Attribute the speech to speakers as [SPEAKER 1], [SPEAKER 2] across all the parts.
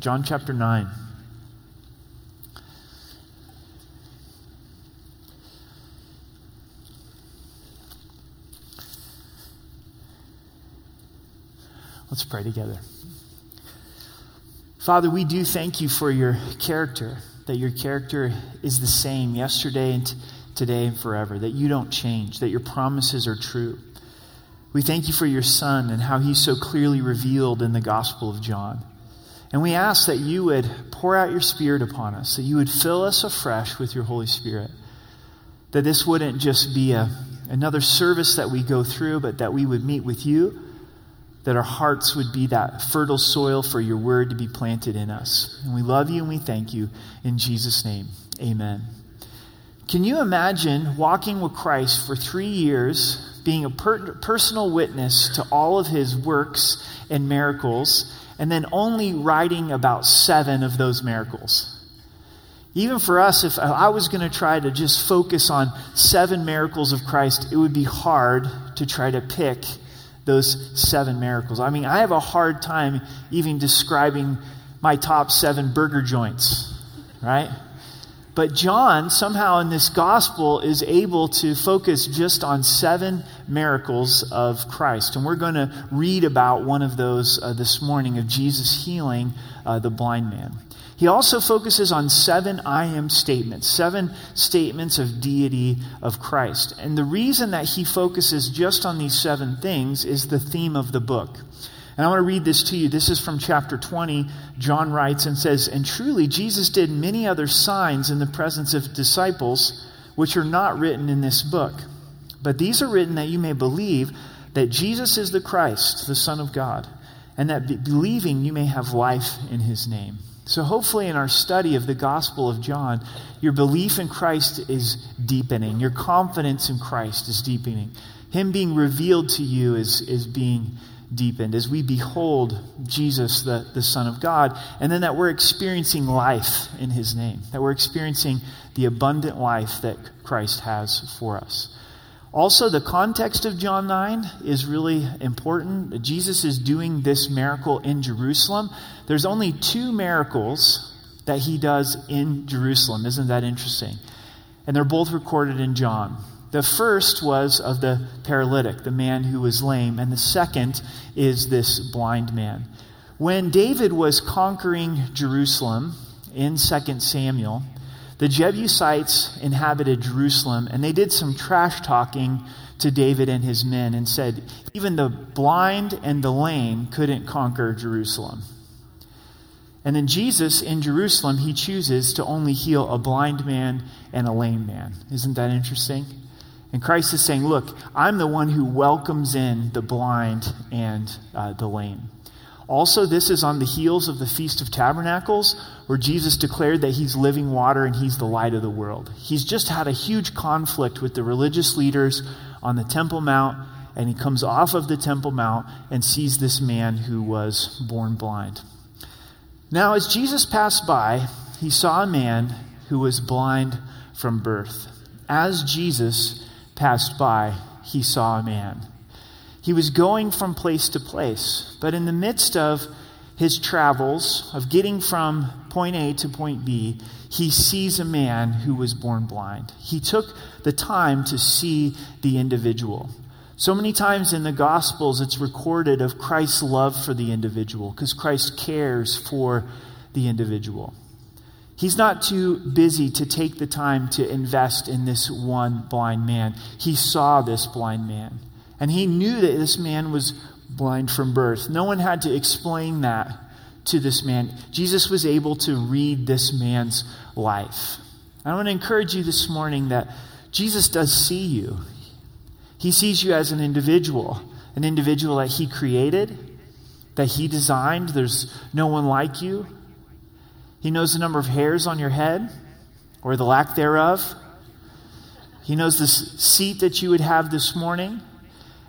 [SPEAKER 1] John chapter 9. Let's pray together. Father, we do thank you for your character, that your character is the same yesterday and t- today and forever, that you don't change, that your promises are true. We thank you for your Son and how he's so clearly revealed in the Gospel of John. And we ask that you would pour out your Spirit upon us, that you would fill us afresh with your Holy Spirit. That this wouldn't just be a, another service that we go through, but that we would meet with you that our hearts would be that fertile soil for your word to be planted in us. And we love you and we thank you. In Jesus' name, amen. Can you imagine walking with Christ for three years, being a per- personal witness to all of his works and miracles, and then only writing about seven of those miracles? Even for us, if I was going to try to just focus on seven miracles of Christ, it would be hard to try to pick those seven miracles. I mean, I have a hard time even describing my top seven burger joints, right? But John, somehow in this gospel, is able to focus just on seven miracles of Christ. And we're going to read about one of those uh, this morning of Jesus healing uh, the blind man. He also focuses on seven I am statements, seven statements of deity of Christ. And the reason that he focuses just on these seven things is the theme of the book. And I want to read this to you. This is from chapter 20. John writes and says, And truly, Jesus did many other signs in the presence of disciples, which are not written in this book. But these are written that you may believe that Jesus is the Christ, the Son of God, and that believing you may have life in his name. So, hopefully, in our study of the Gospel of John, your belief in Christ is deepening. Your confidence in Christ is deepening. Him being revealed to you is, is being deepened as we behold Jesus, the, the Son of God, and then that we're experiencing life in His name, that we're experiencing the abundant life that Christ has for us. Also, the context of John 9 is really important. Jesus is doing this miracle in Jerusalem. There's only two miracles that he does in Jerusalem. Isn't that interesting? And they're both recorded in John. The first was of the paralytic, the man who was lame, and the second is this blind man. When David was conquering Jerusalem in 2 Samuel, the Jebusites inhabited Jerusalem, and they did some trash talking to David and his men and said, even the blind and the lame couldn't conquer Jerusalem. And then Jesus in Jerusalem, he chooses to only heal a blind man and a lame man. Isn't that interesting? And Christ is saying, Look, I'm the one who welcomes in the blind and uh, the lame. Also, this is on the heels of the Feast of Tabernacles, where Jesus declared that he's living water and he's the light of the world. He's just had a huge conflict with the religious leaders on the Temple Mount, and he comes off of the Temple Mount and sees this man who was born blind. Now, as Jesus passed by, he saw a man who was blind from birth. As Jesus passed by, he saw a man. He was going from place to place, but in the midst of his travels, of getting from point A to point B, he sees a man who was born blind. He took the time to see the individual. So many times in the Gospels, it's recorded of Christ's love for the individual because Christ cares for the individual. He's not too busy to take the time to invest in this one blind man. He saw this blind man. And he knew that this man was blind from birth. No one had to explain that to this man. Jesus was able to read this man's life. I want to encourage you this morning that Jesus does see you. He sees you as an individual, an individual that he created, that he designed. There's no one like you. He knows the number of hairs on your head or the lack thereof. He knows the seat that you would have this morning.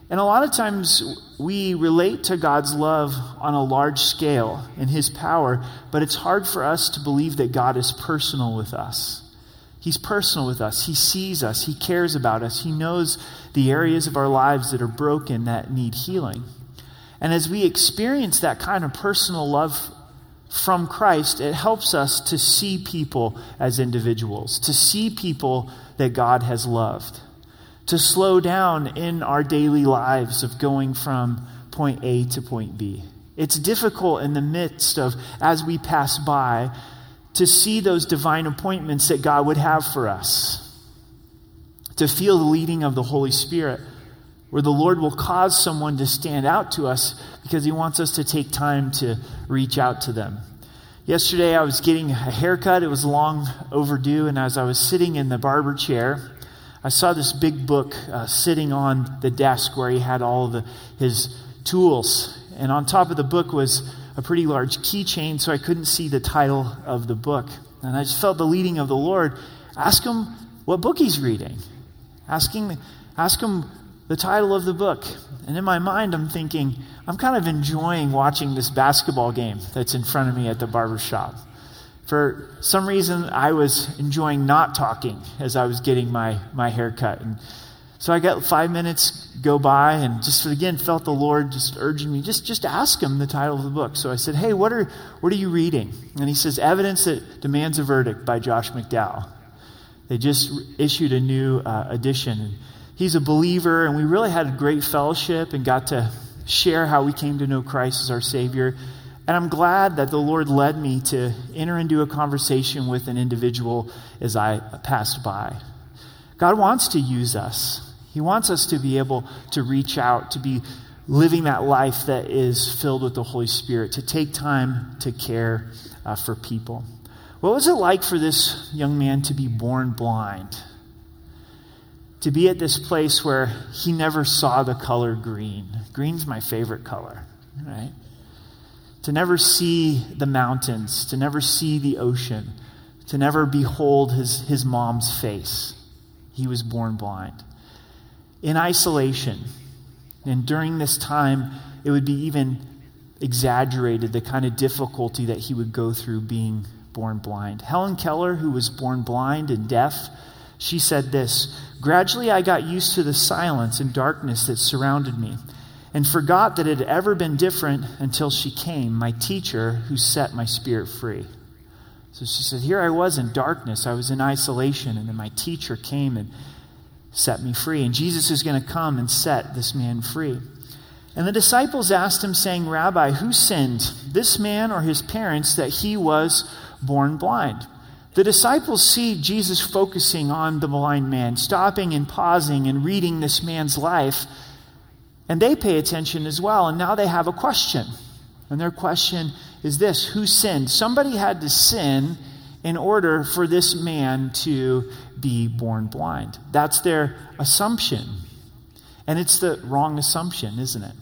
[SPEAKER 1] And a lot of times we relate to God's love on a large scale in His power, but it's hard for us to believe that God is personal with us. He's personal with us. He sees us. He cares about us. He knows the areas of our lives that are broken that need healing. And as we experience that kind of personal love from Christ, it helps us to see people as individuals, to see people that God has loved, to slow down in our daily lives of going from point A to point B. It's difficult in the midst of, as we pass by, to see those divine appointments that God would have for us, to feel the leading of the Holy Spirit, where the Lord will cause someone to stand out to us because He wants us to take time to reach out to them. Yesterday, I was getting a haircut. It was long overdue, and as I was sitting in the barber chair, I saw this big book uh, sitting on the desk where he had all of the, his tools. And on top of the book was a pretty large keychain, so I couldn't see the title of the book. And I just felt the leading of the Lord. Ask him what book he's reading. Asking, ask him the title of the book. And in my mind, I'm thinking, I'm kind of enjoying watching this basketball game that's in front of me at the barber shop. For some reason, I was enjoying not talking as I was getting my, my hair cut. And so I got five minutes go by and just again felt the Lord just urging me, just, just ask him the title of the book. So I said, Hey, what are, what are you reading? And he says, Evidence That Demands a Verdict by Josh McDowell. They just issued a new uh, edition he's a believer, and we really had a great fellowship and got to share how we came to know Christ as our Savior. And I'm glad that the Lord led me to enter into a conversation with an individual as I passed by. God wants to use us. He wants us to be able to reach out, to be living that life that is filled with the Holy Spirit, to take time to care uh, for people. What was it like for this young man to be born blind? To be at this place where he never saw the color green. Green's my favorite color, right? To never see the mountains, to never see the ocean, to never behold his, his mom's face. He was born blind. In isolation, and during this time, it would be even exaggerated the kind of difficulty that he would go through being born blind. Helen Keller, who was born blind and deaf, she said this Gradually, I got used to the silence and darkness that surrounded me and forgot that it had ever been different until she came, my teacher, who set my spirit free. So she said, Here I was in darkness, I was in isolation, and then my teacher came and set me free. And Jesus is going to come and set this man free. And the disciples asked him, saying, Rabbi, who sinned, this man or his parents, that he was born blind? The disciples see Jesus focusing on the blind man, stopping and pausing and reading this man's life, and they pay attention as well. And now they have a question. And their question is this Who sinned? Somebody had to sin in order for this man to be born blind. That's their assumption. And it's the wrong assumption, isn't it?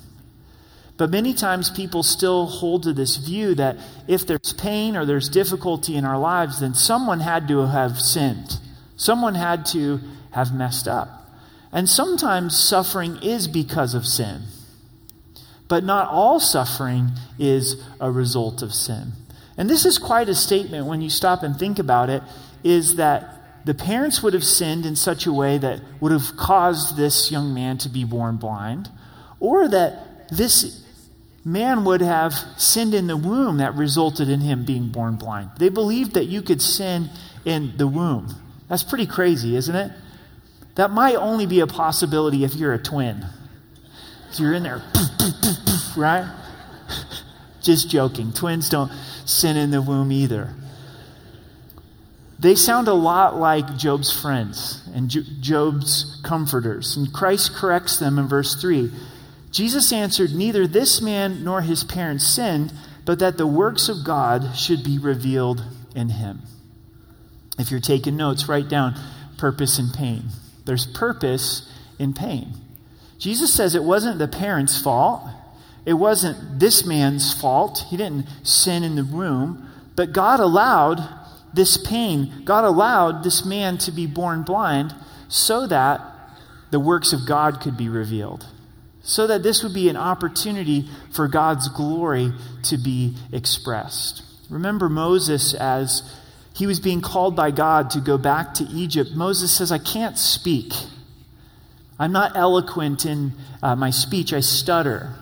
[SPEAKER 1] But many times people still hold to this view that if there's pain or there's difficulty in our lives, then someone had to have sinned. Someone had to have messed up. And sometimes suffering is because of sin. But not all suffering is a result of sin. And this is quite a statement when you stop and think about it is that the parents would have sinned in such a way that would have caused this young man to be born blind, or that this man would have sinned in the womb that resulted in him being born blind. They believed that you could sin in the womb. That's pretty crazy, isn't it? That might only be a possibility if you're a twin. So you're in there, right? Just joking. Twins don't sin in the womb either. They sound a lot like Job's friends and Job's comforters. And Christ corrects them in verse 3. Jesus answered, Neither this man nor his parents sinned, but that the works of God should be revealed in him. If you're taking notes, write down purpose and pain. There's purpose in pain. Jesus says it wasn't the parents' fault. It wasn't this man's fault. He didn't sin in the room. But God allowed this pain. God allowed this man to be born blind so that the works of God could be revealed so that this would be an opportunity for God's glory to be expressed. Remember Moses as he was being called by God to go back to Egypt. Moses says, I can't speak. I'm not eloquent in uh, my speech, I stutter.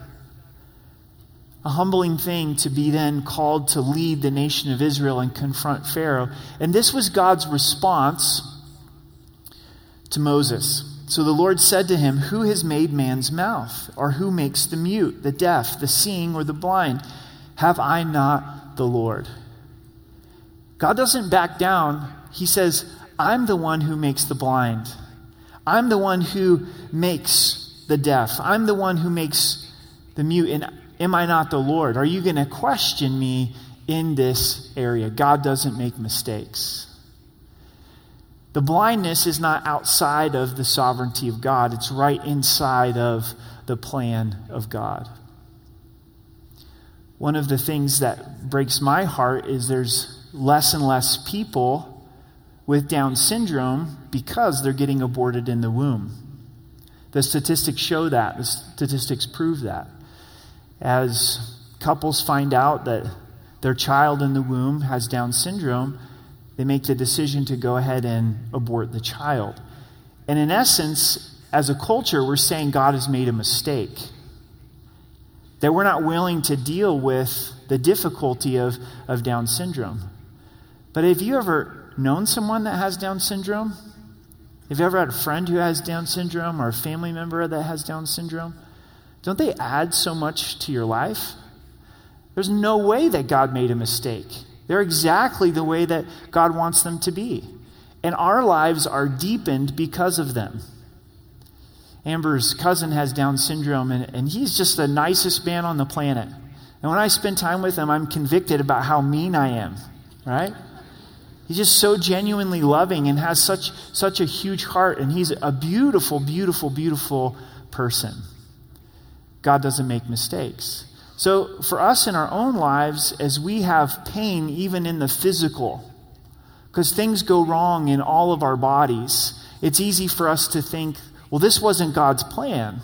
[SPEAKER 1] a humbling thing to be then called to lead the nation of Israel and confront Pharaoh. And this was God's response to Moses. So the Lord said to him, Who has made man's mouth? Or who makes the mute, the deaf, the seeing, or the blind? Have I not the Lord? God doesn't back down. He says, I'm the one who makes the blind. I'm the one who makes the deaf. I'm the one who makes the mute. And am I not the Lord? Are you going to question me in this area? God doesn't make mistakes. The blindness is not outside of the sovereignty of God, it's right inside of the plan of God. One of the things that breaks my heart is there's less and less people with Down syndrome because they're getting aborted in the womb. The statistics show that, the statistics prove that. As couples find out that their child in the womb has Down syndrome, they make the decision to go ahead and abort the child. And in essence, as a culture, we're saying God has made a mistake. That we're not willing to deal with the difficulty of, of Down syndrome. But have you ever known someone that has Down syndrome? Have you ever had a friend who has Down syndrome or a family member that has Down syndrome? Don't they add so much to your life? There's no way that God made a mistake. They're exactly the way that God wants them to be. And our lives are deepened because of them. Amber's cousin has Down syndrome, and, and he's just the nicest man on the planet. And when I spend time with him, I'm convicted about how mean I am, right? He's just so genuinely loving and has such, such a huge heart, and he's a beautiful, beautiful, beautiful person. God doesn't make mistakes. So, for us in our own lives, as we have pain, even in the physical, because things go wrong in all of our bodies, it's easy for us to think, well, this wasn't God's plan.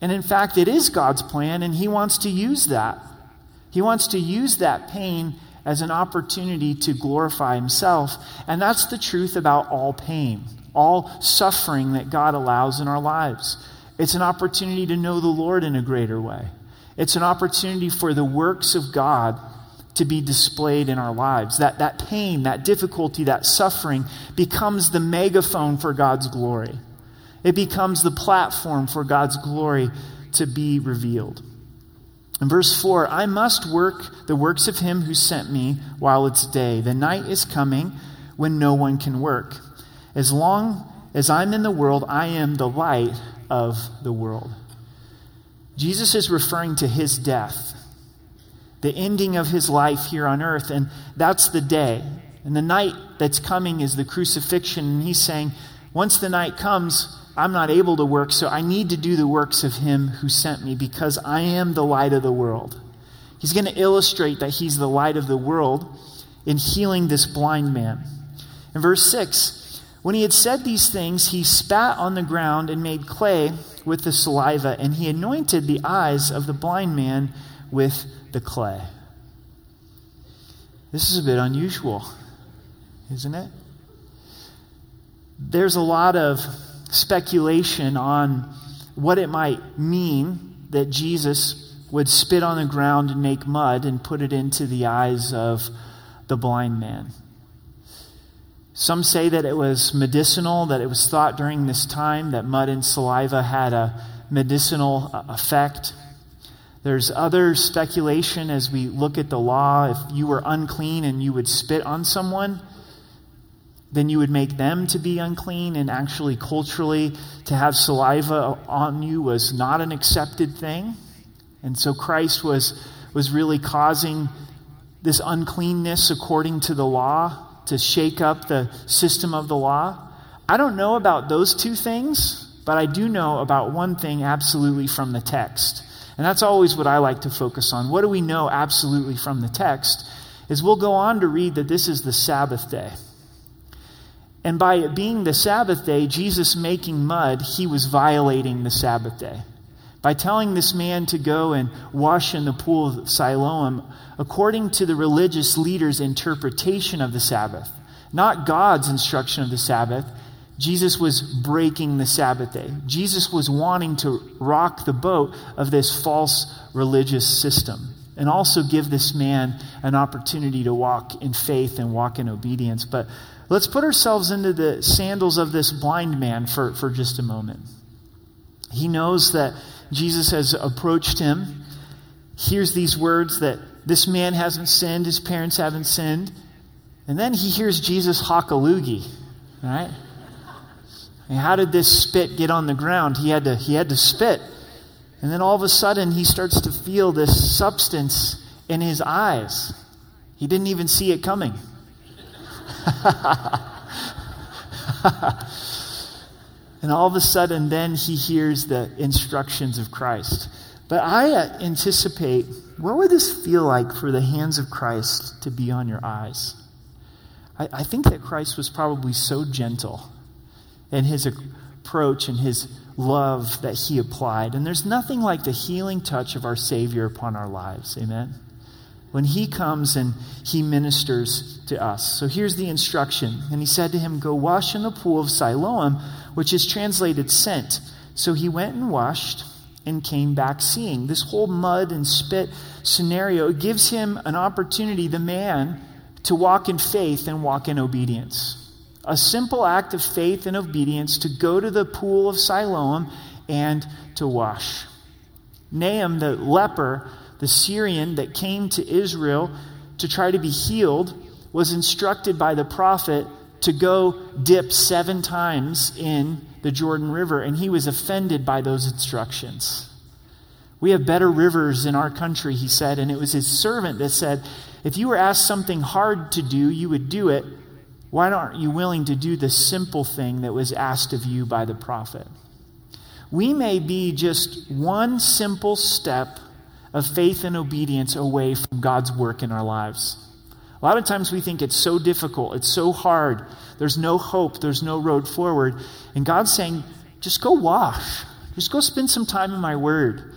[SPEAKER 1] And in fact, it is God's plan, and He wants to use that. He wants to use that pain as an opportunity to glorify Himself. And that's the truth about all pain, all suffering that God allows in our lives. It's an opportunity to know the Lord in a greater way. It's an opportunity for the works of God to be displayed in our lives. That, that pain, that difficulty, that suffering becomes the megaphone for God's glory. It becomes the platform for God's glory to be revealed. In verse 4, I must work the works of him who sent me while it's day. The night is coming when no one can work. As long as I'm in the world, I am the light of the world. Jesus is referring to his death, the ending of his life here on earth, and that's the day. And the night that's coming is the crucifixion. And he's saying, once the night comes, I'm not able to work, so I need to do the works of him who sent me because I am the light of the world. He's going to illustrate that he's the light of the world in healing this blind man. In verse 6, when he had said these things, he spat on the ground and made clay with the saliva, and he anointed the eyes of the blind man with the clay. This is a bit unusual, isn't it? There's a lot of speculation on what it might mean that Jesus would spit on the ground and make mud and put it into the eyes of the blind man. Some say that it was medicinal, that it was thought during this time that mud and saliva had a medicinal uh, effect. There's other speculation as we look at the law. If you were unclean and you would spit on someone, then you would make them to be unclean. And actually, culturally, to have saliva on you was not an accepted thing. And so Christ was, was really causing this uncleanness according to the law to shake up the system of the law. I don't know about those two things, but I do know about one thing absolutely from the text. And that's always what I like to focus on. What do we know absolutely from the text? Is we'll go on to read that this is the Sabbath day. And by it being the Sabbath day, Jesus making mud, he was violating the Sabbath day. By telling this man to go and wash in the pool of Siloam, according to the religious leaders' interpretation of the Sabbath, not God's instruction of the Sabbath, Jesus was breaking the Sabbath day. Jesus was wanting to rock the boat of this false religious system and also give this man an opportunity to walk in faith and walk in obedience. But let's put ourselves into the sandals of this blind man for, for just a moment. He knows that Jesus has approached him, hears these words that this man hasn't sinned, his parents haven't sinned, and then he hears Jesus hawk a loogie, right? And how did this spit get on the ground? He had to, he had to spit. And then all of a sudden, he starts to feel this substance in his eyes. He didn't even see it coming. and all of a sudden, then he hears the instructions of Christ. But I uh, anticipate what would this feel like for the hands of Christ to be on your eyes? I, I think that Christ was probably so gentle in his approach and his love that he applied. And there's nothing like the healing touch of our Savior upon our lives. Amen? When he comes and he ministers to us. So here's the instruction. And he said to him, Go wash in the pool of Siloam, which is translated sent. So he went and washed and came back seeing. This whole mud and spit scenario gives him an opportunity, the man, to walk in faith and walk in obedience a simple act of faith and obedience to go to the pool of Siloam and to wash. Naaman, the leper, the Syrian that came to Israel to try to be healed, was instructed by the prophet to go dip seven times in the Jordan River, and he was offended by those instructions. We have better rivers in our country, he said, and it was his servant that said, If you were asked something hard to do, you would do it. Why aren't you willing to do the simple thing that was asked of you by the prophet? We may be just one simple step of faith and obedience away from God's work in our lives. A lot of times we think it's so difficult, it's so hard, there's no hope, there's no road forward. And God's saying, just go wash, just go spend some time in my word.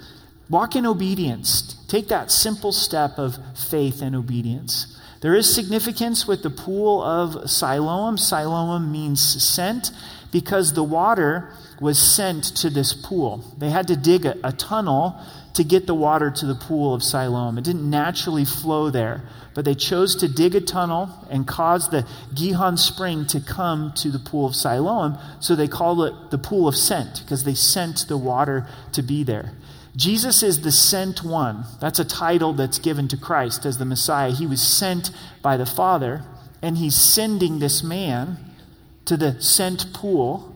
[SPEAKER 1] Walk in obedience. Take that simple step of faith and obedience. There is significance with the pool of Siloam. Siloam means sent because the water was sent to this pool. They had to dig a, a tunnel to get the water to the pool of Siloam. It didn't naturally flow there, but they chose to dig a tunnel and cause the Gihon spring to come to the pool of Siloam, so they called it the pool of sent because they sent the water to be there. Jesus is the sent one. That's a title that's given to Christ as the Messiah. He was sent by the Father, and he's sending this man to the sent pool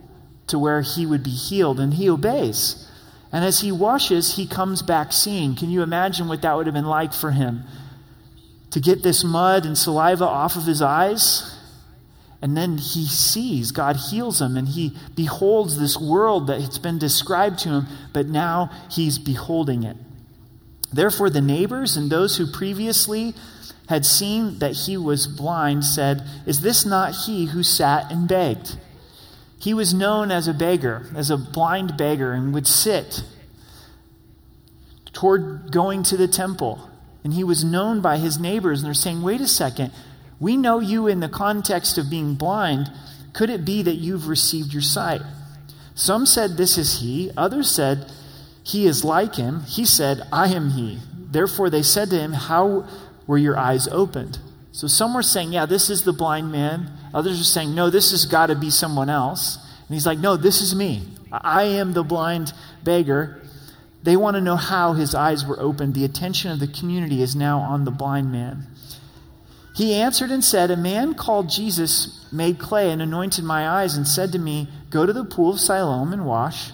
[SPEAKER 1] to where he would be healed, and he obeys. And as he washes, he comes back seeing. Can you imagine what that would have been like for him? To get this mud and saliva off of his eyes and then he sees, God heals him, and he beholds this world that has been described to him, but now he's beholding it. Therefore, the neighbors and those who previously had seen that he was blind said, Is this not he who sat and begged? He was known as a beggar, as a blind beggar, and would sit toward going to the temple. And he was known by his neighbors, and they're saying, Wait a second. We know you in the context of being blind. Could it be that you've received your sight? Some said, This is he. Others said, He is like him. He said, I am he. Therefore they said to him, How were your eyes opened? So some were saying, Yeah, this is the blind man. Others are saying, No, this has got to be someone else. And he's like, No, this is me. I am the blind beggar. They want to know how his eyes were opened. The attention of the community is now on the blind man. He answered and said, A man called Jesus made clay and anointed my eyes and said to me, Go to the pool of Siloam and wash.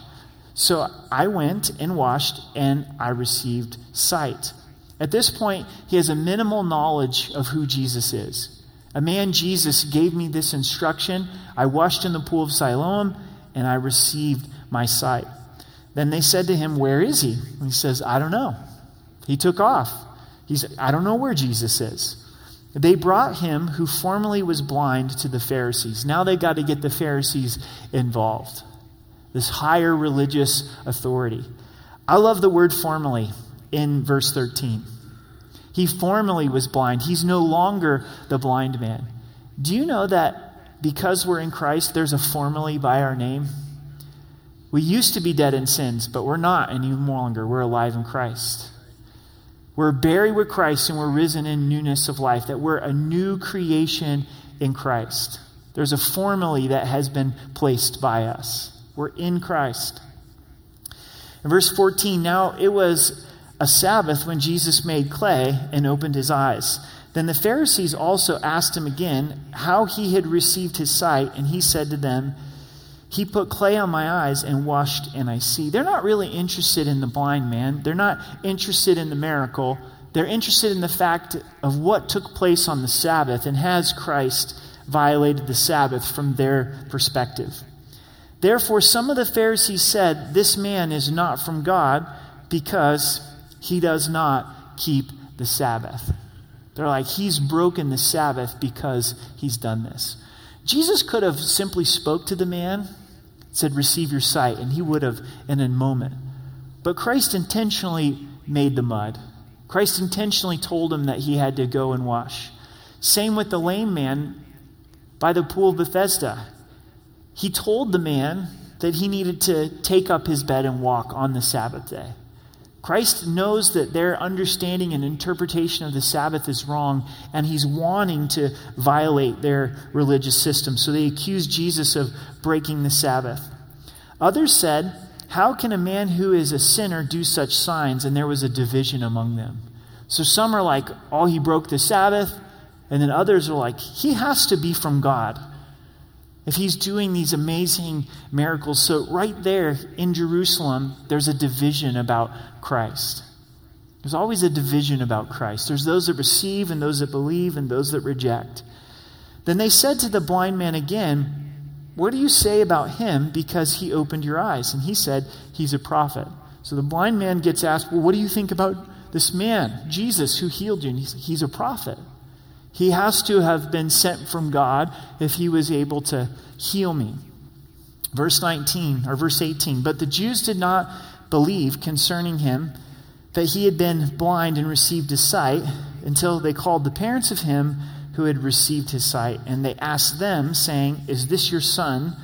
[SPEAKER 1] So I went and washed, and I received sight. At this point, he has a minimal knowledge of who Jesus is. A man, Jesus, gave me this instruction. I washed in the pool of Siloam, and I received my sight. Then they said to him, Where is he? And he says, I don't know. He took off. He said, I don't know where Jesus is. They brought him who formerly was blind to the Pharisees. Now they got to get the Pharisees involved. This higher religious authority. I love the word formerly in verse 13. He formerly was blind. He's no longer the blind man. Do you know that because we're in Christ, there's a formally by our name? We used to be dead in sins, but we're not any longer. We're alive in Christ. We're buried with Christ and we're risen in newness of life, that we're a new creation in Christ. There's a formally that has been placed by us. We're in Christ. In verse 14, now it was a Sabbath when Jesus made clay and opened his eyes. Then the Pharisees also asked him again how he had received his sight, and he said to them, He put clay on my eyes and washed, and I see. They're not really interested in the blind man, they're not interested in the miracle. They're interested in the fact of what took place on the Sabbath and has Christ violated the Sabbath from their perspective. Therefore, some of the Pharisees said, This man is not from God because he does not keep the Sabbath. They're like, He's broken the Sabbath because he's done this. Jesus could have simply spoke to the man, said, Receive your sight, and he would have in a moment. But Christ intentionally made the mud. Christ intentionally told him that he had to go and wash. Same with the lame man by the pool of Bethesda he told the man that he needed to take up his bed and walk on the Sabbath day. Christ knows that their understanding and interpretation of the Sabbath is wrong, and he's wanting to violate their religious system. So they accuse Jesus of breaking the Sabbath. Others said, How can a man who is a sinner do such signs? And there was a division among them. So some are like, Oh, he broke the Sabbath. And then others are like, He has to be from God if he's doing these amazing miracles. So, right there in Jerusalem, there's a division about Christ. There's always a division about Christ. There's those that receive and those that believe and those that reject. Then they said to the blind man again, What do you say about him because he opened your eyes? And he said, He's a prophet. So the blind man gets asked, Well, what do you think about this man, Jesus, who healed you? And he's, he's a prophet. He has to have been sent from God if he was able to heal me. Verse 19 or verse 18. But the Jews did not believe concerning him that he had been blind and received his sight until they called the parents of him who had received his sight. And they asked them, saying, Is this your son,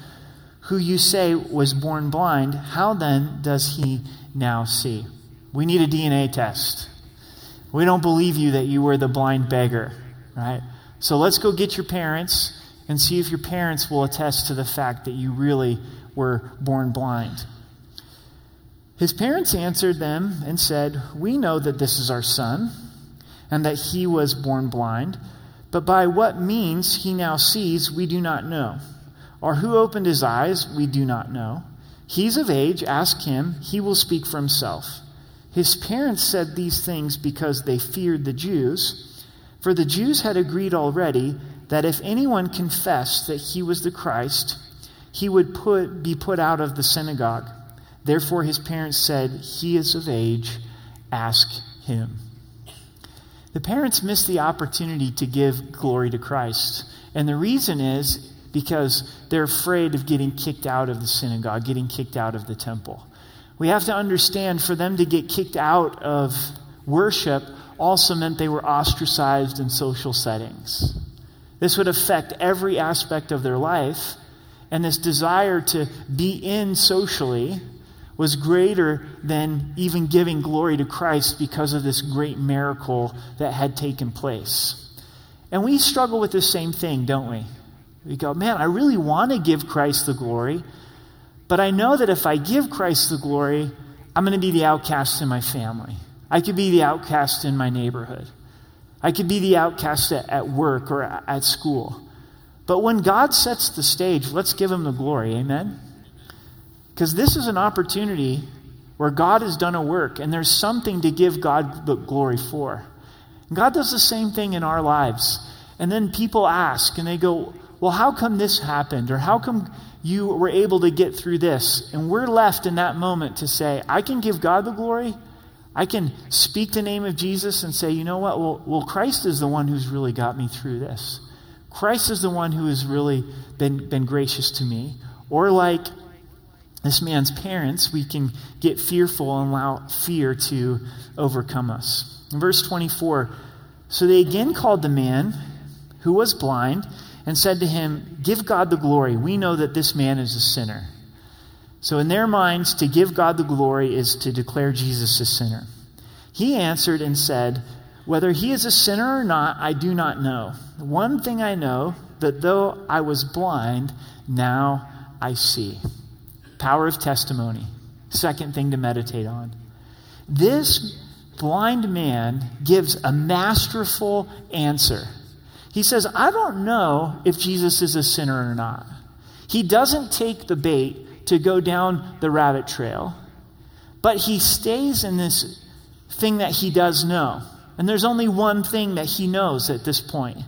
[SPEAKER 1] who you say was born blind? How then does he now see? We need a DNA test. We don't believe you that you were the blind beggar right? So let's go get your parents and see if your parents will attest to the fact that you really were born blind. His parents answered them and said, We know that this is our son and that he was born blind, but by what means he now sees, we do not know. Or who opened his eyes, we do not know. He's of age, ask him, he will speak for himself. His parents said these things because they feared the Jews. For the Jews had agreed already that if anyone confessed that he was the Christ, he would put, be put out of the synagogue. Therefore, his parents said, He is of age, ask him. The parents missed the opportunity to give glory to Christ. And the reason is because they're afraid of getting kicked out of the synagogue, getting kicked out of the temple. We have to understand for them to get kicked out of worship also meant they were ostracized in social settings. This would affect every aspect of their life, and this desire to be in socially was greater than even giving glory to Christ because of this great miracle that had taken place. And we struggle with the same thing, don't we? We go, man, I really want to give Christ the glory, but I know that if I give Christ the glory, I'm going to be the outcast in my family. I could be the outcast in my neighborhood. I could be the outcast at work or at school. But when God sets the stage, let's give him the glory. Amen? Because this is an opportunity where God has done a work and there's something to give God the glory for. And God does the same thing in our lives. And then people ask and they go, Well, how come this happened? Or how come you were able to get through this? And we're left in that moment to say, I can give God the glory I can speak the name of Jesus and say, you know what? Well, well, Christ is the one who's really got me through this. Christ is the one who has really been, been gracious to me. Or like this man's parents, we can get fearful and allow fear to overcome us. In verse 24, so they again called the man who was blind and said to him, Give God the glory. We know that this man is a sinner. So, in their minds, to give God the glory is to declare Jesus a sinner. He answered and said, Whether he is a sinner or not, I do not know. One thing I know, that though I was blind, now I see. Power of testimony. Second thing to meditate on. This blind man gives a masterful answer. He says, I don't know if Jesus is a sinner or not. He doesn't take the bait to go down the rabbit trail, but he stays in this thing that he does know. And there's only one thing that he knows at this point.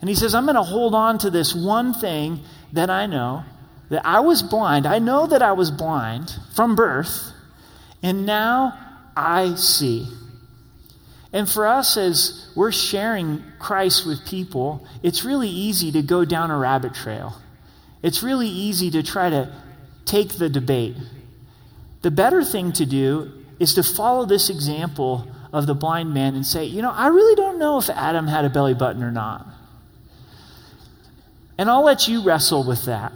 [SPEAKER 1] And he says, I'm going to hold on to this one thing that I know that I was blind. I know that I was blind from birth, and now I see. And for us, as we're sharing Christ with people, it's really easy to go down a rabbit trail. It's really easy to try to take the debate. The better thing to do is to follow this example of the blind man and say, you know, I really don't know if Adam had a belly button or not. And I'll let you wrestle with that.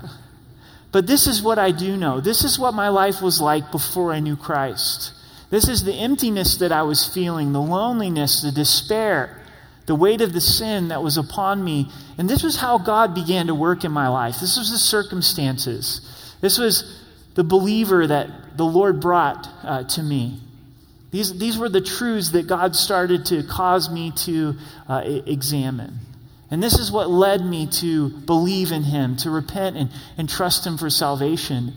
[SPEAKER 1] But this is what I do know. This is what my life was like before I knew Christ. This is the emptiness that I was feeling, the loneliness, the despair, the weight of the sin that was upon me. And this was how God began to work in my life. This was the circumstances. This was the believer that the Lord brought uh, to me. These, these were the truths that God started to cause me to uh, examine. And this is what led me to believe in him, to repent and, and trust him for salvation.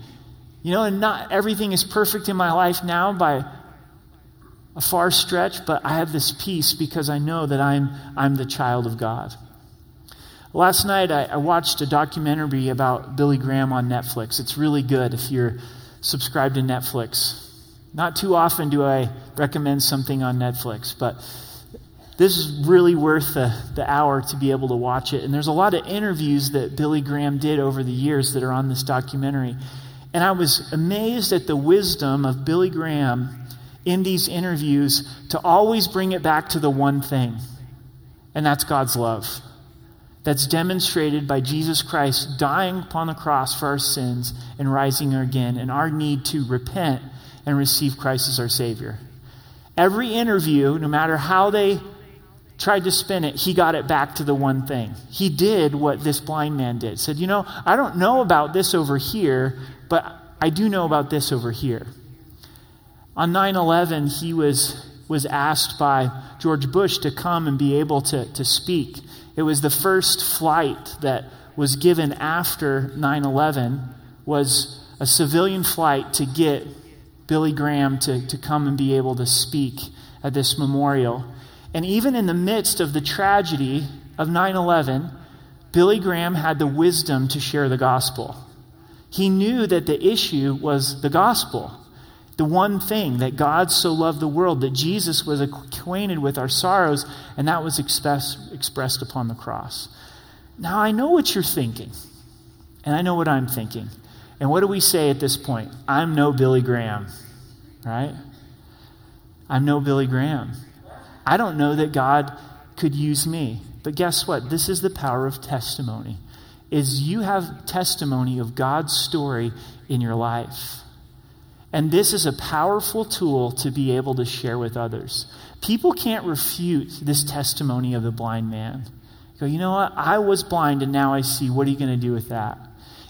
[SPEAKER 1] You know, and not everything is perfect in my life now by a far stretch, but I have this peace because I know that I'm, I'm the child of God. Last night, I, I watched a documentary about Billy Graham on Netflix. It's really good if you're subscribed to Netflix. Not too often do I recommend something on Netflix, but this is really worth the, the hour to be able to watch it. And there's a lot of interviews that Billy Graham did over the years that are on this documentary. And I was amazed at the wisdom of Billy Graham in these interviews to always bring it back to the one thing, and that's God's love. That's demonstrated by Jesus Christ dying upon the cross for our sins and rising again, and our need to repent and receive Christ as our Savior. Every interview, no matter how they tried to spin it, he got it back to the one thing. He did what this blind man did. Said, You know, I don't know about this over here, but I do know about this over here. On 9 11, he was, was asked by George Bush to come and be able to, to speak. It was the first flight that was given after 9 11 was a civilian flight to get Billy Graham to, to come and be able to speak at this memorial. And even in the midst of the tragedy of 9 11, Billy Graham had the wisdom to share the gospel. He knew that the issue was the gospel, the one thing that God so loved the world, that Jesus was acquainted with our sorrows, and that was express, expressed upon the cross. Now, I know what you're thinking, and I know what I'm thinking. And what do we say at this point? I'm no Billy Graham, right? I'm no Billy Graham. I don't know that God could use me. But guess what? This is the power of testimony. Is you have testimony of God's story in your life. And this is a powerful tool to be able to share with others. People can't refute this testimony of the blind man. Go, you know what? I was blind and now I see. What are you going to do with that?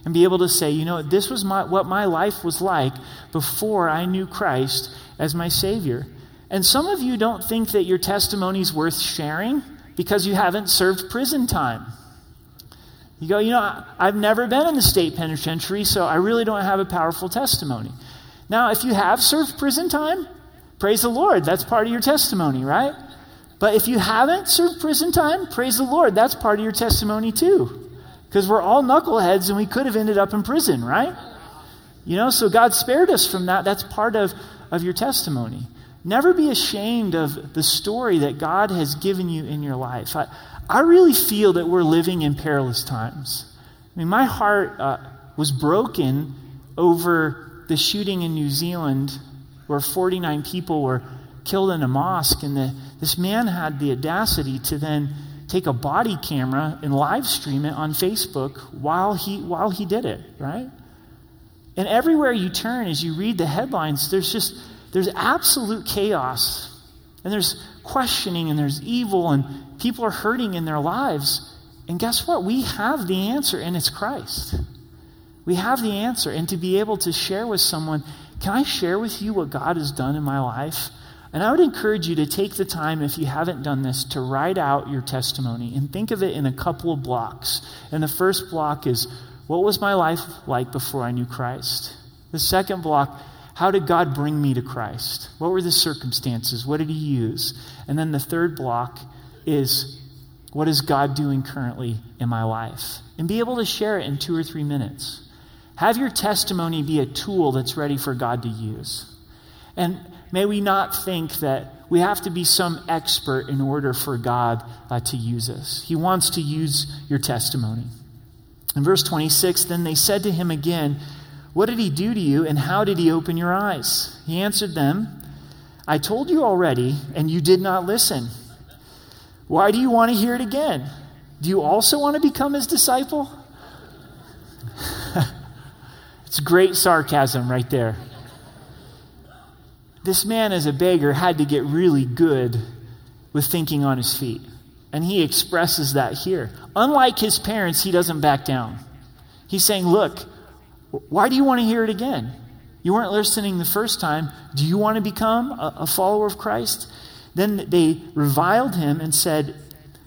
[SPEAKER 1] And be able to say, you know, this was my, what my life was like before I knew Christ as my Savior. And some of you don't think that your testimony is worth sharing because you haven't served prison time. You go, you know, I've never been in the state penitentiary, so I really don't have a powerful testimony. Now, if you have served prison time, praise the Lord. That's part of your testimony, right? But if you haven't served prison time, praise the Lord. That's part of your testimony too. Because we're all knuckleheads and we could have ended up in prison, right? You know, so God spared us from that. That's part of, of your testimony. Never be ashamed of the story that God has given you in your life. I, I really feel that we're living in perilous times. I mean, my heart uh, was broken over the shooting in New Zealand where 49 people were killed in a mosque, and the, this man had the audacity to then take a body camera and live stream it on Facebook while he, while he did it, right? And everywhere you turn, as you read the headlines, there's just, there's absolute chaos. And there's questioning and there's evil and people are hurting in their lives. And guess what? We have the answer, and it's Christ. We have the answer. And to be able to share with someone, can I share with you what God has done in my life? And I would encourage you to take the time, if you haven't done this, to write out your testimony and think of it in a couple of blocks. And the first block is, what was my life like before I knew Christ? The second block, how did God bring me to Christ? What were the circumstances? What did He use? And then the third block is, what is God doing currently in my life? And be able to share it in two or three minutes. Have your testimony be a tool that's ready for God to use. And may we not think that we have to be some expert in order for God uh, to use us. He wants to use your testimony. In verse 26, then they said to him again, What did he do to you, and how did he open your eyes? He answered them, I told you already, and you did not listen. Why do you want to hear it again? Do you also want to become his disciple? It's great sarcasm right there. This man, as a beggar, had to get really good with thinking on his feet. And he expresses that here. Unlike his parents, he doesn't back down. He's saying, Look, why do you want to hear it again? You weren't listening the first time. Do you want to become a, a follower of Christ? Then they reviled him and said,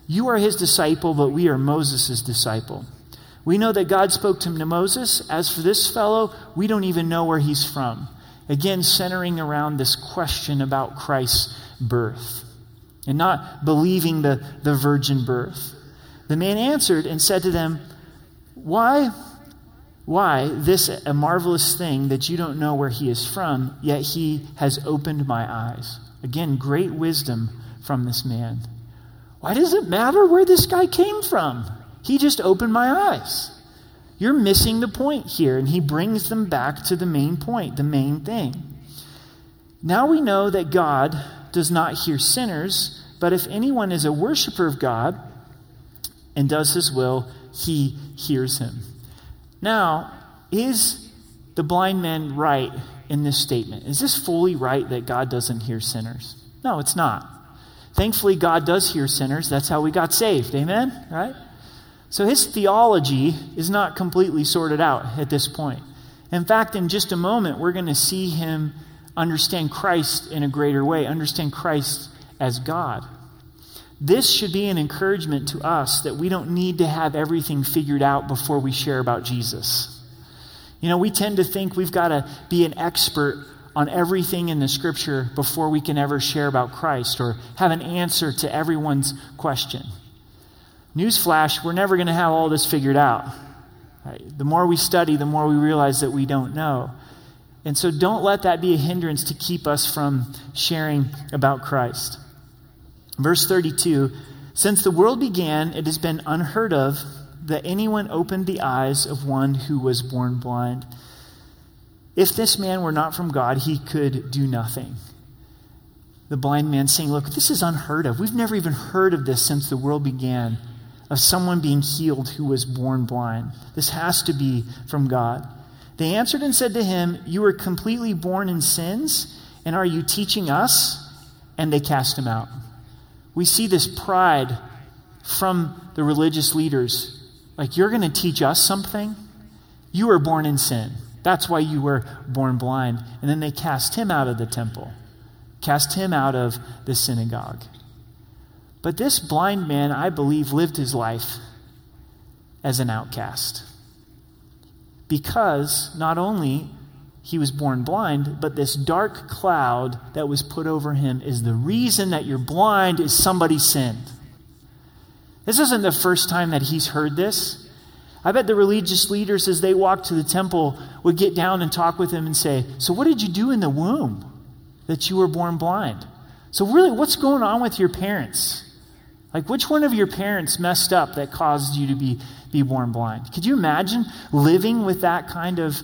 [SPEAKER 1] You are his disciple, but we are Moses' disciple. We know that God spoke to Moses. As for this fellow, we don't even know where he's from. Again, centering around this question about Christ's birth and not believing the, the virgin birth. The man answered and said to them, Why? Why this a marvelous thing that you don't know where he is from, yet he has opened my eyes? Again, great wisdom from this man. Why does it matter where this guy came from? He just opened my eyes. You're missing the point here. And he brings them back to the main point, the main thing. Now we know that God does not hear sinners, but if anyone is a worshiper of God and does his will, he hears him. Now, is the blind man right in this statement? Is this fully right that God doesn't hear sinners? No, it's not. Thankfully, God does hear sinners. That's how we got saved. Amen? Right? So his theology is not completely sorted out at this point. In fact, in just a moment, we're going to see him understand Christ in a greater way, understand Christ as God. This should be an encouragement to us that we don't need to have everything figured out before we share about Jesus. You know, we tend to think we've got to be an expert on everything in the scripture before we can ever share about Christ or have an answer to everyone's question. Newsflash, we're never going to have all this figured out. Right? The more we study, the more we realize that we don't know. And so don't let that be a hindrance to keep us from sharing about Christ. Verse 32 Since the world began, it has been unheard of that anyone opened the eyes of one who was born blind. If this man were not from God, he could do nothing. The blind man saying, Look, this is unheard of. We've never even heard of this since the world began of someone being healed who was born blind. This has to be from God. They answered and said to him, You were completely born in sins, and are you teaching us? And they cast him out. We see this pride from the religious leaders. Like, you're going to teach us something? You were born in sin. That's why you were born blind. And then they cast him out of the temple, cast him out of the synagogue. But this blind man, I believe, lived his life as an outcast. Because not only he was born blind, but this dark cloud that was put over him is the reason that you're blind is somebody sinned. This isn't the first time that he's heard this. I bet the religious leaders, as they walked to the temple, would get down and talk with him and say, So, what did you do in the womb that you were born blind? So, really, what's going on with your parents? Like, which one of your parents messed up that caused you to be, be born blind? Could you imagine living with that kind of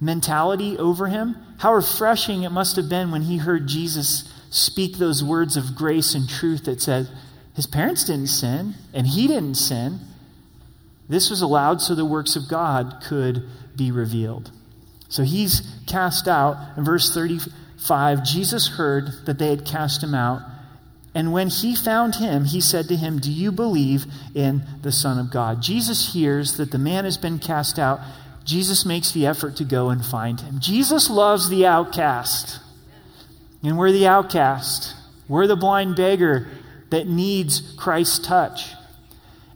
[SPEAKER 1] mentality over him? How refreshing it must have been when he heard Jesus speak those words of grace and truth that said, His parents didn't sin, and he didn't sin. This was allowed so the works of God could be revealed. So he's cast out. In verse 35, Jesus heard that they had cast him out. And when he found him, he said to him, Do you believe in the Son of God? Jesus hears that the man has been cast out. Jesus makes the effort to go and find him. Jesus loves the outcast. And we're the outcast. We're the blind beggar that needs Christ's touch.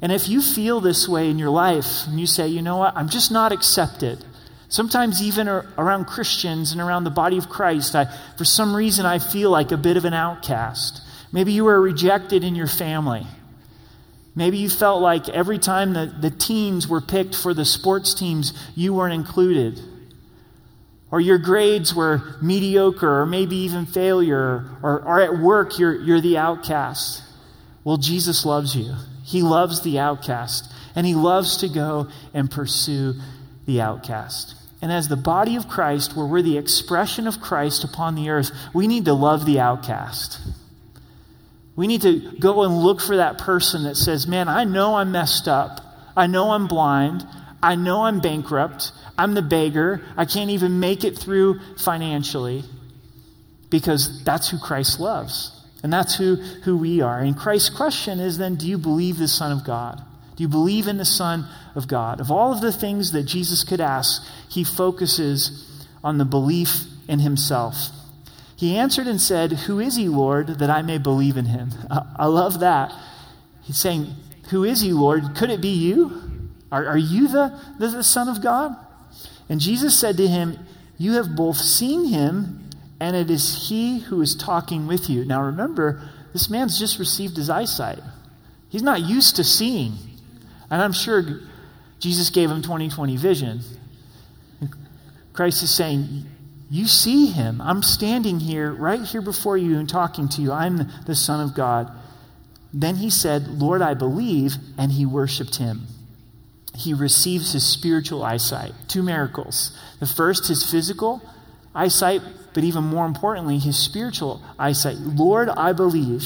[SPEAKER 1] And if you feel this way in your life and you say, you know what, I'm just not accepted, sometimes even around Christians and around the body of Christ, I, for some reason I feel like a bit of an outcast. Maybe you were rejected in your family. Maybe you felt like every time the, the teams were picked for the sports teams, you weren't included. Or your grades were mediocre or maybe even failure. Or, or at work, you're, you're the outcast. Well, Jesus loves you. He loves the outcast. And he loves to go and pursue the outcast. And as the body of Christ, where we're the expression of Christ upon the earth, we need to love the outcast. We need to go and look for that person that says, Man, I know I'm messed up. I know I'm blind. I know I'm bankrupt. I'm the beggar. I can't even make it through financially because that's who Christ loves. And that's who, who we are. And Christ's question is then do you believe the Son of God? Do you believe in the Son of God? Of all of the things that Jesus could ask, he focuses on the belief in himself. He answered and said, Who is he, Lord, that I may believe in him? I, love that. He's saying, Who is he, Lord? Could it be you? Are, are you the, the, the Son of God? And Jesus said to him, You have both seen him, and it is he who is talking with you. Now remember, this man's just received his eyesight. He's not used to seeing. And I'm sure Jesus gave him 20 20 vision. Christ is saying, you see him. I'm standing here, right here before you, and talking to you. I'm the Son of God. Then he said, Lord, I believe, and he worshiped him. He receives his spiritual eyesight. Two miracles. The first, his physical eyesight, but even more importantly, his spiritual eyesight. Lord, I believe.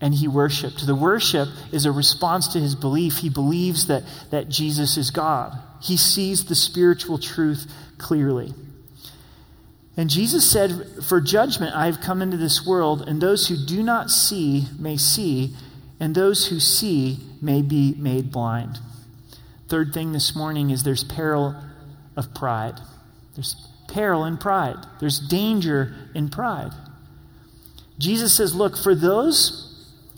[SPEAKER 1] And he worshiped. The worship is a response to his belief. He believes that, that Jesus is God. He sees the spiritual truth clearly. And Jesus said, For judgment I have come into this world, and those who do not see may see, and those who see may be made blind. Third thing this morning is there's peril of pride. There's peril in pride, there's danger in pride. Jesus says, Look, for those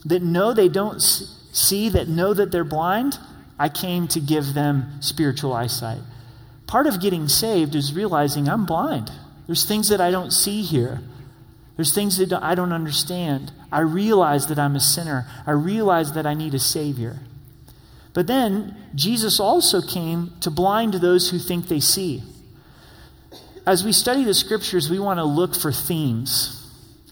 [SPEAKER 1] that know they don't see, that know that they're blind, I came to give them spiritual eyesight. Part of getting saved is realizing I'm blind. There's things that I don't see here. There's things that I don't understand. I realize that I'm a sinner. I realize that I need a Savior. But then, Jesus also came to blind those who think they see. As we study the scriptures, we want to look for themes.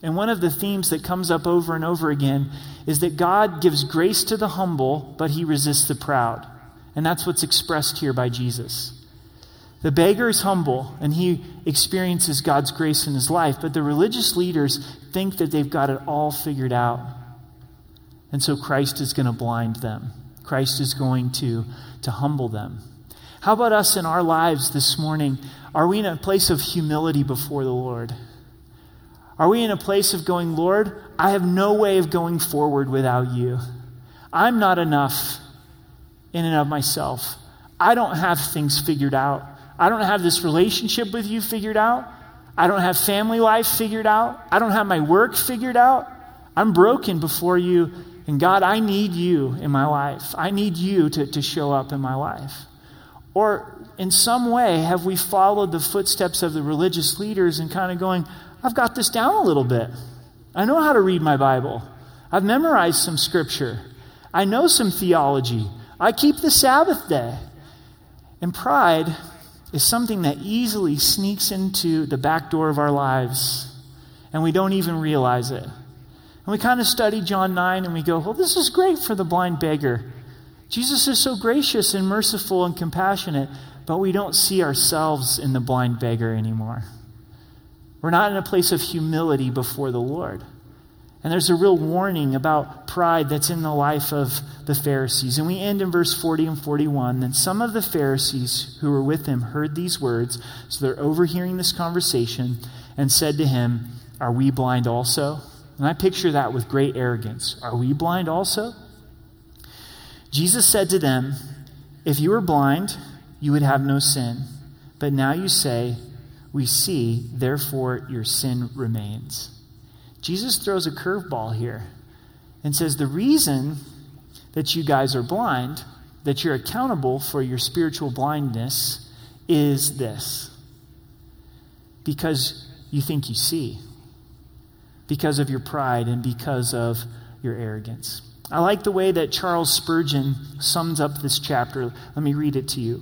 [SPEAKER 1] And one of the themes that comes up over and over again is that God gives grace to the humble, but he resists the proud. And that's what's expressed here by Jesus. The beggar is humble and he experiences God's grace in his life, but the religious leaders think that they've got it all figured out. And so Christ is going to blind them. Christ is going to, to humble them. How about us in our lives this morning? Are we in a place of humility before the Lord? Are we in a place of going, Lord, I have no way of going forward without you? I'm not enough in and of myself. I don't have things figured out. I don't have this relationship with you figured out. I don't have family life figured out. I don't have my work figured out. I'm broken before you. And God, I need you in my life. I need you to, to show up in my life. Or in some way, have we followed the footsteps of the religious leaders and kind of going, I've got this down a little bit. I know how to read my Bible. I've memorized some scripture. I know some theology. I keep the Sabbath day. And pride is something that easily sneaks into the back door of our lives, and we don't even realize it. And we kind of study John 9 and we go, well, this is great for the blind beggar. Jesus is so gracious and merciful and compassionate, but we don't see ourselves in the blind beggar anymore. We're not in a place of humility before the Lord. And there's a real warning about pride that's in the life of the Pharisees. And we end in verse 40 and 41. Then some of the Pharisees who were with him heard these words, so they're overhearing this conversation, and said to him, Are we blind also? And I picture that with great arrogance. Are we blind also? Jesus said to them, If you were blind, you would have no sin. But now you say, We see, therefore your sin remains. Jesus throws a curveball here and says, The reason that you guys are blind, that you're accountable for your spiritual blindness, is this because you think you see, because of your pride, and because of your arrogance. I like the way that Charles Spurgeon sums up this chapter. Let me read it to you.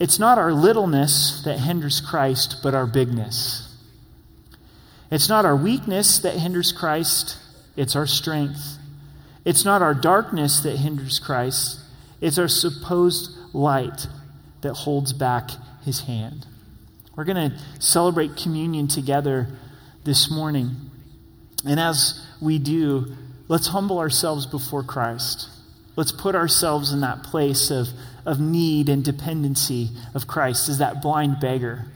[SPEAKER 1] It's not our littleness that hinders Christ, but our bigness. It's not our weakness that hinders Christ, it's our strength. It's not our darkness that hinders Christ, it's our supposed light that holds back his hand. We're going to celebrate communion together this morning. And as we do, let's humble ourselves before Christ. Let's put ourselves in that place of, of need and dependency of Christ as that blind beggar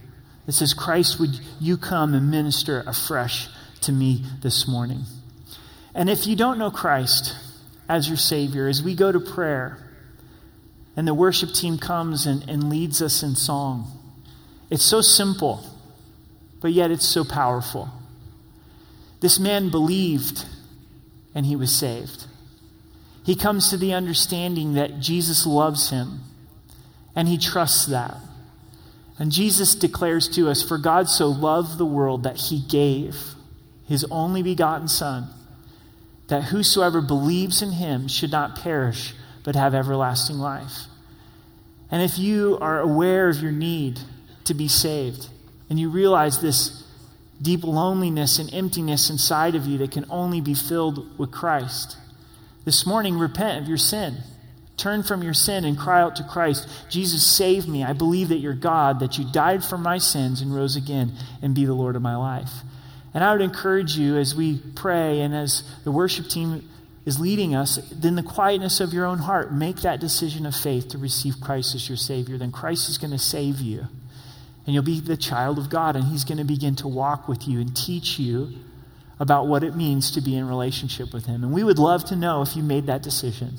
[SPEAKER 1] that says, Christ, would you come and minister afresh to me this morning? And if you don't know Christ as your Savior, as we go to prayer and the worship team comes and, and leads us in song, it's so simple, but yet it's so powerful. This man believed and he was saved. He comes to the understanding that Jesus loves him and he trusts that. And Jesus declares to us For God so loved the world that he gave his only begotten Son, that whosoever believes in him should not perish but have everlasting life. And if you are aware of your need, to be saved. And you realize this deep loneliness and emptiness inside of you that can only be filled with Christ. This morning, repent of your sin. Turn from your sin and cry out to Christ Jesus, save me. I believe that you're God, that you died for my sins and rose again, and be the Lord of my life. And I would encourage you as we pray and as the worship team is leading us, then the quietness of your own heart, make that decision of faith to receive Christ as your Savior. Then Christ is going to save you and you'll be the child of God, and He's going to begin to walk with you and teach you about what it means to be in relationship with Him. And we would love to know if you made that decision.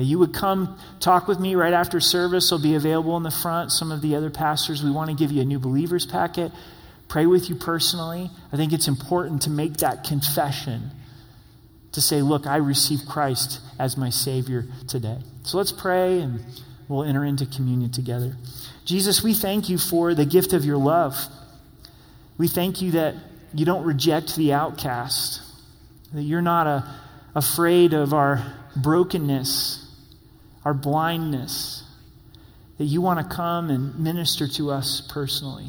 [SPEAKER 1] That you would come talk with me right after service. I'll be available in the front. Some of the other pastors, we want to give you a new believers packet, pray with you personally. I think it's important to make that confession to say, Look, I receive Christ as my Savior today. So let's pray and we'll enter into communion together. Jesus, we thank you for the gift of your love. We thank you that you don't reject the outcast, that you're not a, afraid of our brokenness, our blindness, that you want to come and minister to us personally.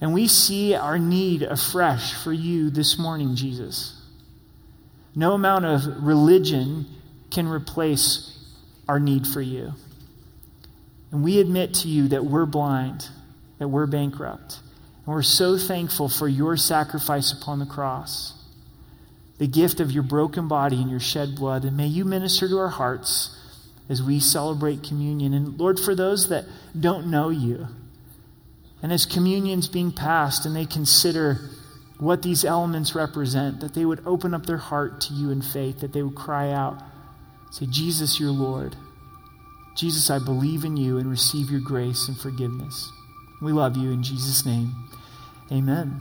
[SPEAKER 1] And we see our need afresh for you this morning, Jesus. No amount of religion can replace our need for you. And we admit to you that we're blind, that we're bankrupt. And we're so thankful for your sacrifice upon the cross, the gift of your broken body and your shed blood. And may you minister to our hearts as we celebrate communion. And Lord, for those that don't know you, and as communion's being passed and they consider what these elements represent, that they would open up their heart to you in faith, that they would cry out, say, Jesus, your Lord. Jesus, I believe in you and receive your grace and forgiveness. We love you in Jesus' name. Amen.